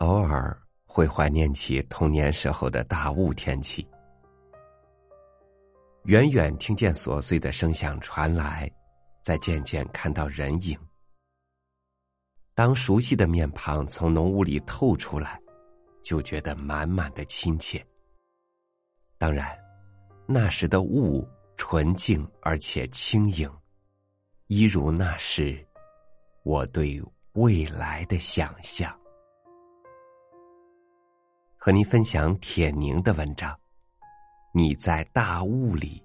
偶尔会怀念起童年时候的大雾天气，远远听见琐碎的声响传来，再渐渐看到人影。当熟悉的面庞从浓雾里透出来，就觉得满满的亲切。当然，那时的雾纯净而且轻盈，一如那时我对未来的想象。和您分享铁凝的文章。你在大雾里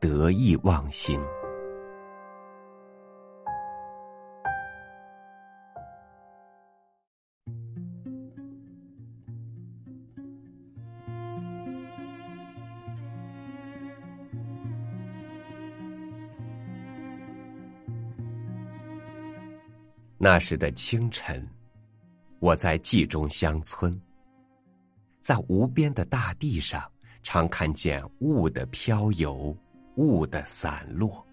得意忘形。那时的清晨，我在冀中乡村。在无边的大地上，常看见雾的飘游，雾的散落。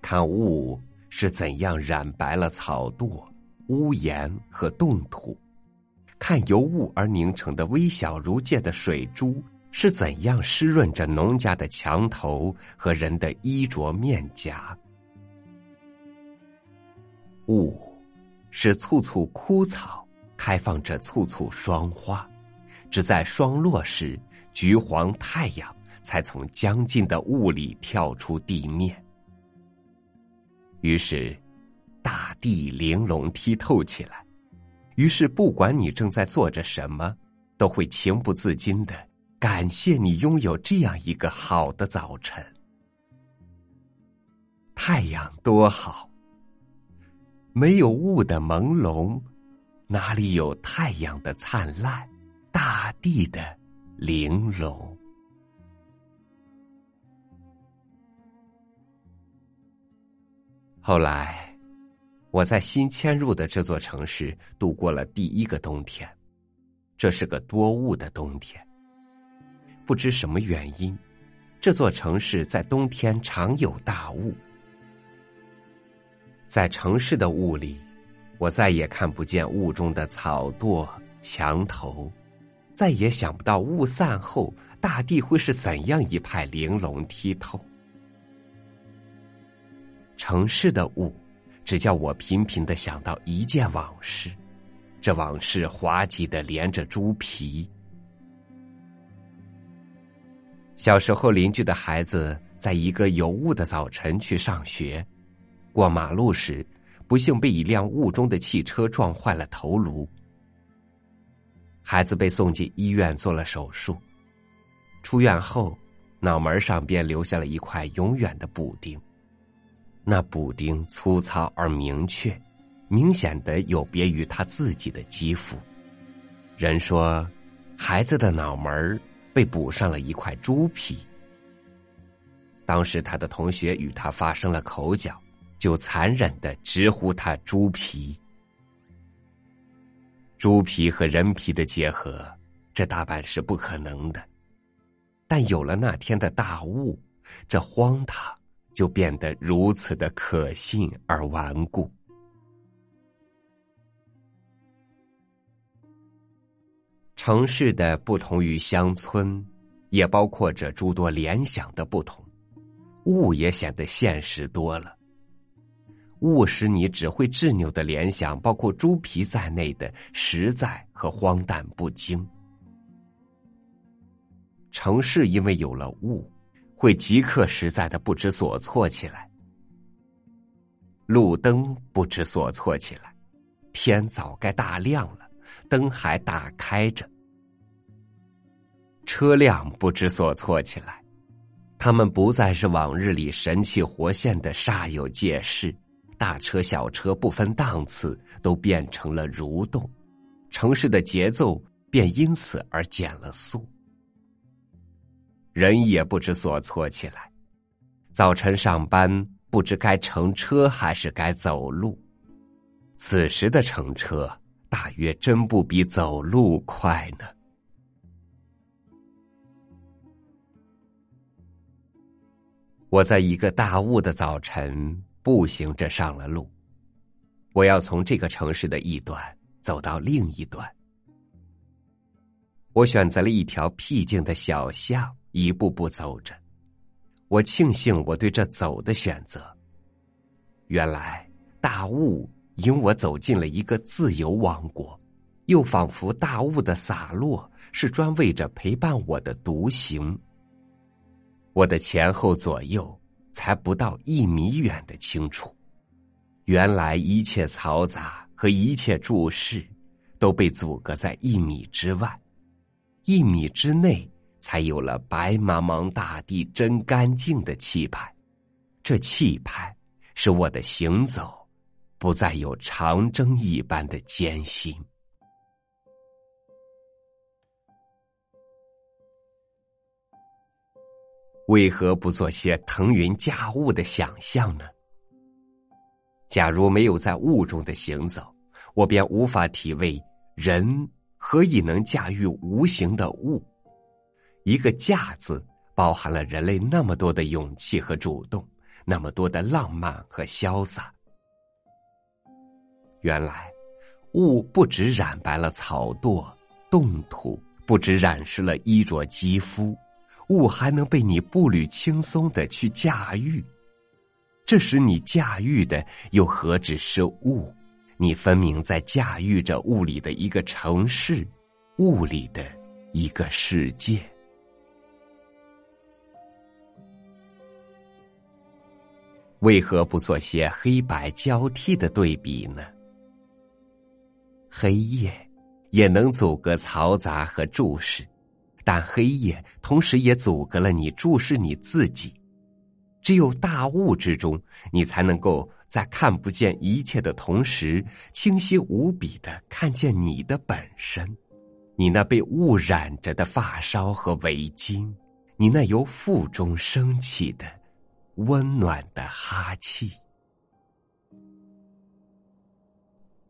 看雾是怎样染白了草垛、屋檐和冻土；看由雾而凝成的微小如芥的水珠是怎样湿润着农家的墙头和人的衣着面颊。雾是簇簇枯草。开放着簇簇霜花，只在霜落时，橘黄太阳才从将近的雾里跳出地面。于是，大地玲珑剔透起来。于是，不管你正在做着什么，都会情不自禁的感谢你拥有这样一个好的早晨。太阳多好，没有雾的朦胧。哪里有太阳的灿烂，大地的玲珑？后来，我在新迁入的这座城市度过了第一个冬天。这是个多雾的冬天。不知什么原因，这座城市在冬天常有大雾。在城市的雾里。我再也看不见雾中的草垛、墙头，再也想不到雾散后大地会是怎样一派玲珑剔透。城市的雾，只叫我频频的想到一件往事，这往事滑稽的连着猪皮。小时候，邻居的孩子在一个有雾的早晨去上学，过马路时。不幸被一辆雾中的汽车撞坏了头颅，孩子被送进医院做了手术。出院后，脑门上便留下了一块永远的补丁。那补丁粗糙而明确，明显的有别于他自己的肌肤。人说，孩子的脑门被补上了一块猪皮。当时他的同学与他发生了口角。就残忍的直呼他猪皮，猪皮和人皮的结合，这大半是不可能的。但有了那天的大雾，这荒唐就变得如此的可信而顽固。城市的不同于乡村，也包括着诸多联想的不同，雾也显得现实多了。误使你只会执拗的联想，包括猪皮在内的实在和荒诞不经。城市因为有了雾，会即刻实在的不知所措起来。路灯不知所措起来，天早该大亮了，灯还打开着。车辆不知所措起来，他们不再是往日里神气活现的煞有介事。大车小车不分档次，都变成了蠕动，城市的节奏便因此而减了速。人也不知所措起来，早晨上班不知该乘车还是该走路，此时的乘车大约真不比走路快呢。我在一个大雾的早晨。步行着上了路，我要从这个城市的一端走到另一端。我选择了一条僻静的小巷，一步步走着。我庆幸我对这走的选择。原来大雾引我走进了一个自由王国，又仿佛大雾的洒落是专为着陪伴我的独行。我的前后左右才不到一米远的清楚，原来一切嘈杂和一切注视都被阻隔在一米之外，一米之内才有了白茫茫大地真干净的气派。这气派使我的行走不再有长征一般的艰辛。为何不做些腾云驾雾的想象呢？假如没有在雾中的行走，我便无法体味人何以能驾驭无形的雾。一个“驾”字，包含了人类那么多的勇气和主动，那么多的浪漫和潇洒。原来，雾不止染白了草垛、冻土，不止染湿了衣着肌肤。雾还能被你步履轻松的去驾驭，这时你驾驭的又何止是雾？你分明在驾驭着雾里的一个城市，雾里的一个世界。为何不做些黑白交替的对比呢？黑夜也能阻隔嘈杂和注视。但黑夜同时也阻隔了你注视你自己，只有大雾之中，你才能够在看不见一切的同时，清晰无比的看见你的本身，你那被雾染着的发梢和围巾，你那由腹中升起的温暖的哈气。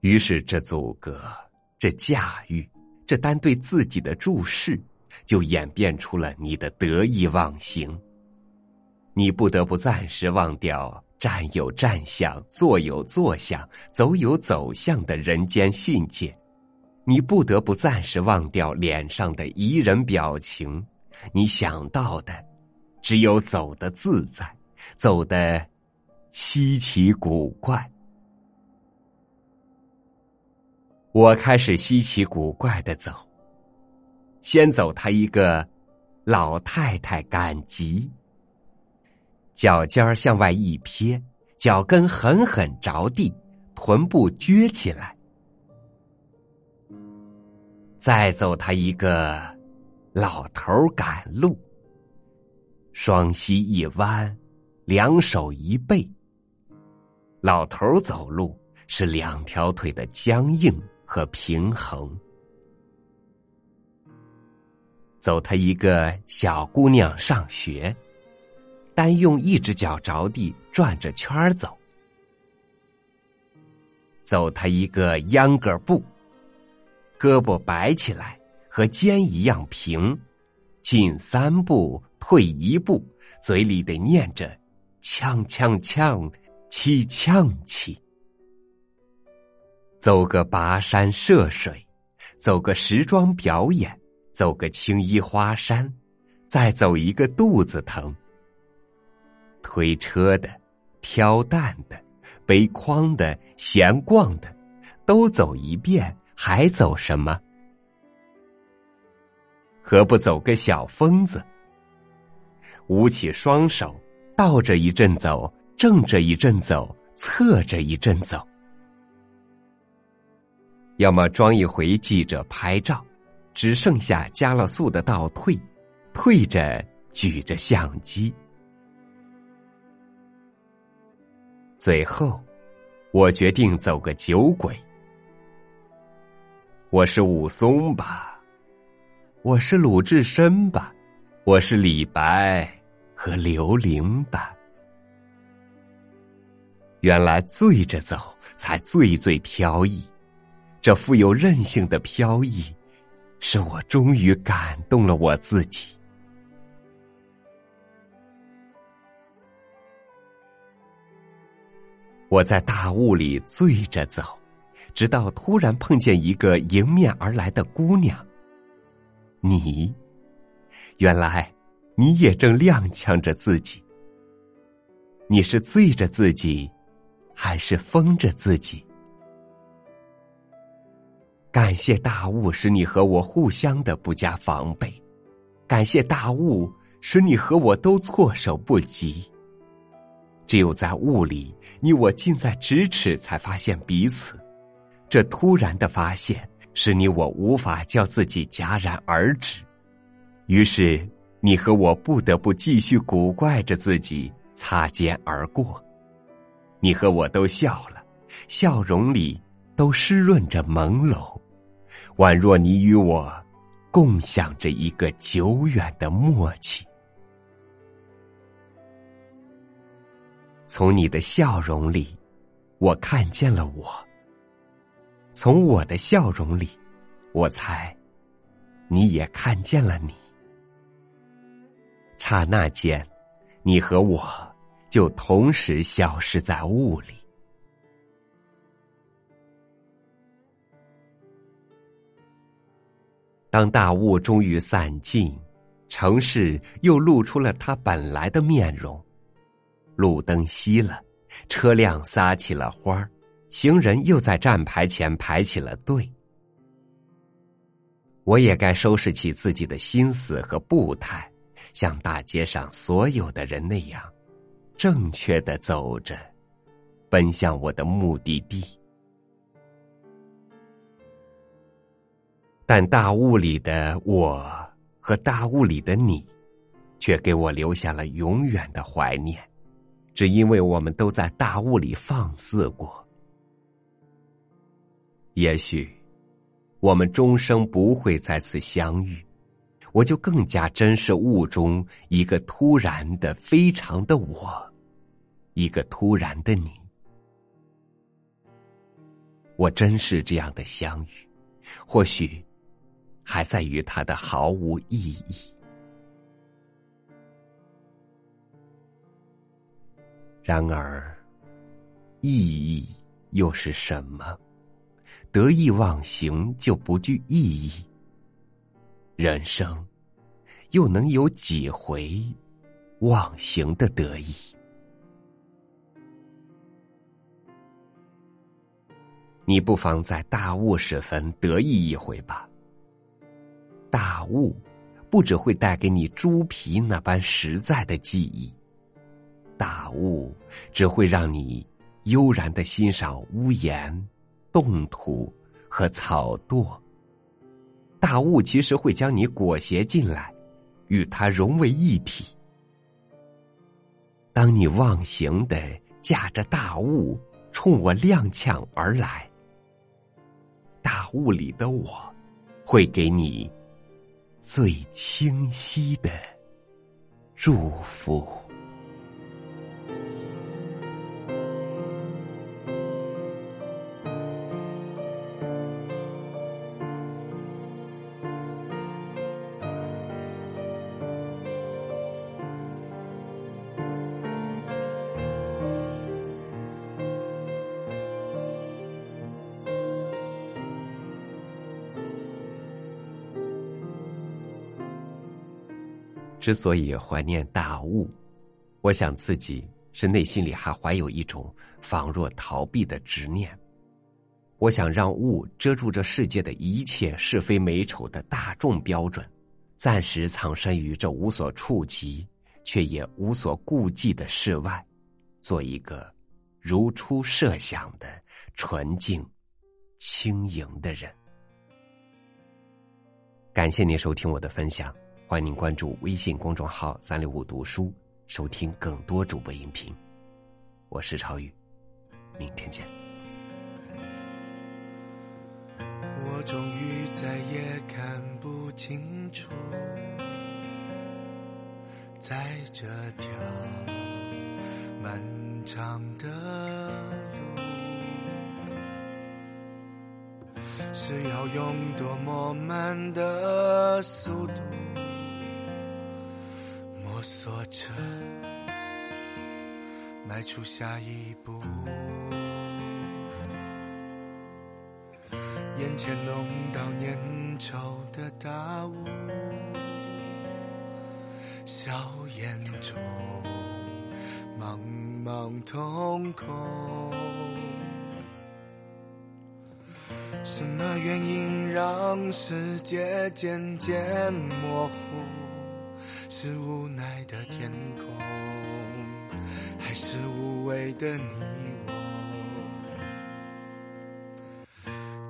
于是，这阻隔，这驾驭，这单对自己的注视。就演变出了你的得意忘形，你不得不暂时忘掉站有站相、坐有坐相、走有走向的人间训诫，你不得不暂时忘掉脸上的宜人表情，你想到的只有走的自在，走的稀奇古怪。我开始稀奇古怪的走。先走他一个老太太赶集，脚尖儿向外一撇，脚跟狠狠着地，臀部撅起来。再走他一个老头赶路，双膝一弯，两手一背。老头走路是两条腿的僵硬和平衡。走，他一个小姑娘上学，单用一只脚着地转着圈儿走。走，他一个秧歌步，胳膊摆起来和肩一样平，进三步退一步，嘴里得念着“锵锵锵，起锵起”。走个跋山涉水，走个时装表演。走个青衣花衫，再走一个肚子疼。推车的、挑担的、背筐的、闲逛的，都走一遍，还走什么？何不走个小疯子？舞起双手，倒着一阵走，正着一阵走，侧着一阵走。要么装一回记者拍照。只剩下加了速的倒退，退着举着相机。最后，我决定走个酒鬼。我是武松吧，我是鲁智深吧，我是李白和刘伶吧。原来醉着走才最最飘逸，这富有韧性的飘逸。是我终于感动了我自己。我在大雾里醉着走，直到突然碰见一个迎面而来的姑娘。你，原来你也正踉跄着自己。你是醉着自己，还是疯着自己？感谢大雾使你和我互相的不加防备，感谢大雾使你和我都措手不及。只有在雾里，你我近在咫尺，才发现彼此。这突然的发现，使你我无法叫自己戛然而止。于是，你和我不得不继续古怪着自己，擦肩而过。你和我都笑了，笑容里都湿润着朦胧。宛若你与我共享着一个久远的默契。从你的笑容里，我看见了我；从我的笑容里，我猜你也看见了你。刹那间，你和我就同时消失在雾里。当大雾终于散尽，城市又露出了它本来的面容。路灯熄了，车辆撒起了花儿行人又在站牌前排起了队。我也该收拾起自己的心思和步态，像大街上所有的人那样，正确的走着，奔向我的目的地。但大雾里的我和大雾里的你，却给我留下了永远的怀念，只因为我们都在大雾里放肆过。也许，我们终生不会再次相遇，我就更加珍视雾中一个突然的、非常的我，一个突然的你。我珍视这样的相遇，或许。还在于它的毫无意义。然而，意义又是什么？得意忘形就不具意义。人生又能有几回忘形的得意？你不妨在大雾时分得意一回吧。大雾，不只会带给你猪皮那般实在的记忆，大雾只会让你悠然的欣赏屋檐、冻土和草垛。大雾其实会将你裹挟进来，与它融为一体。当你忘形的驾着大雾冲我踉跄而来，大雾里的我会给你。最清晰的祝福。之所以怀念大雾，我想自己是内心里还怀有一种仿若逃避的执念。我想让雾遮住这世界的一切是非美丑的大众标准，暂时藏身于这无所触及却也无所顾忌的世外，做一个如初设想的纯净、轻盈的人。感谢您收听我的分享。欢迎关注微信公众号“三六五读书”，收听更多主播音频。我是超宇，明天见。我终于再也看不清楚，在这条漫长的路，是要用多么慢的速度。坐着，迈出下一步。眼前浓到粘稠的大雾，笑眼中茫茫瞳孔。什么原因让世界渐渐模糊？是无奈的天空，还是无谓的你我？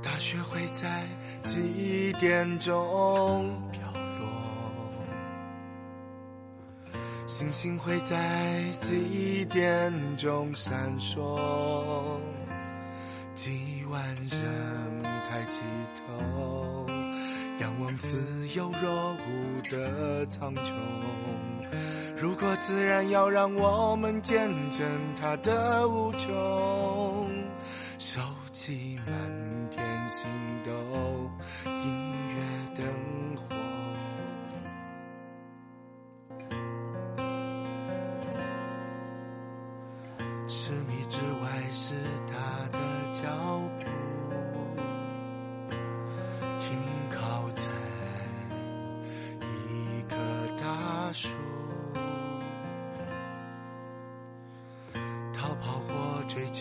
大雪会在几点钟飘落？星星会在几点钟闪烁？几万人抬起头，仰望似有若无的苍穹。如果自然要让我们见证它的无穷，收集满天星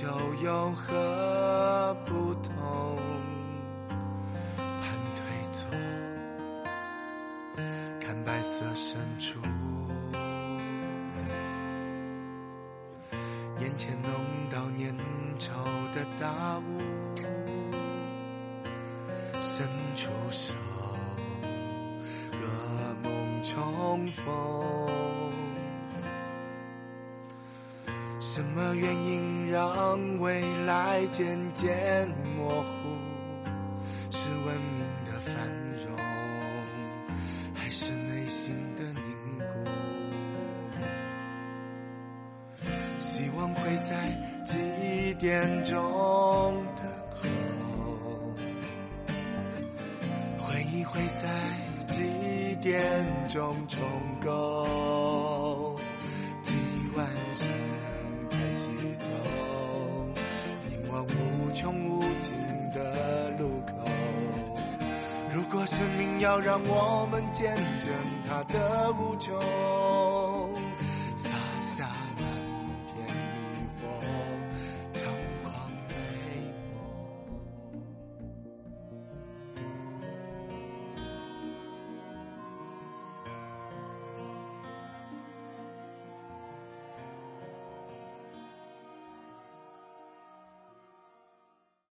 又有何不同？什么原因让未来渐渐无穷无尽的路口。如果生命要让我们见证它的无穷，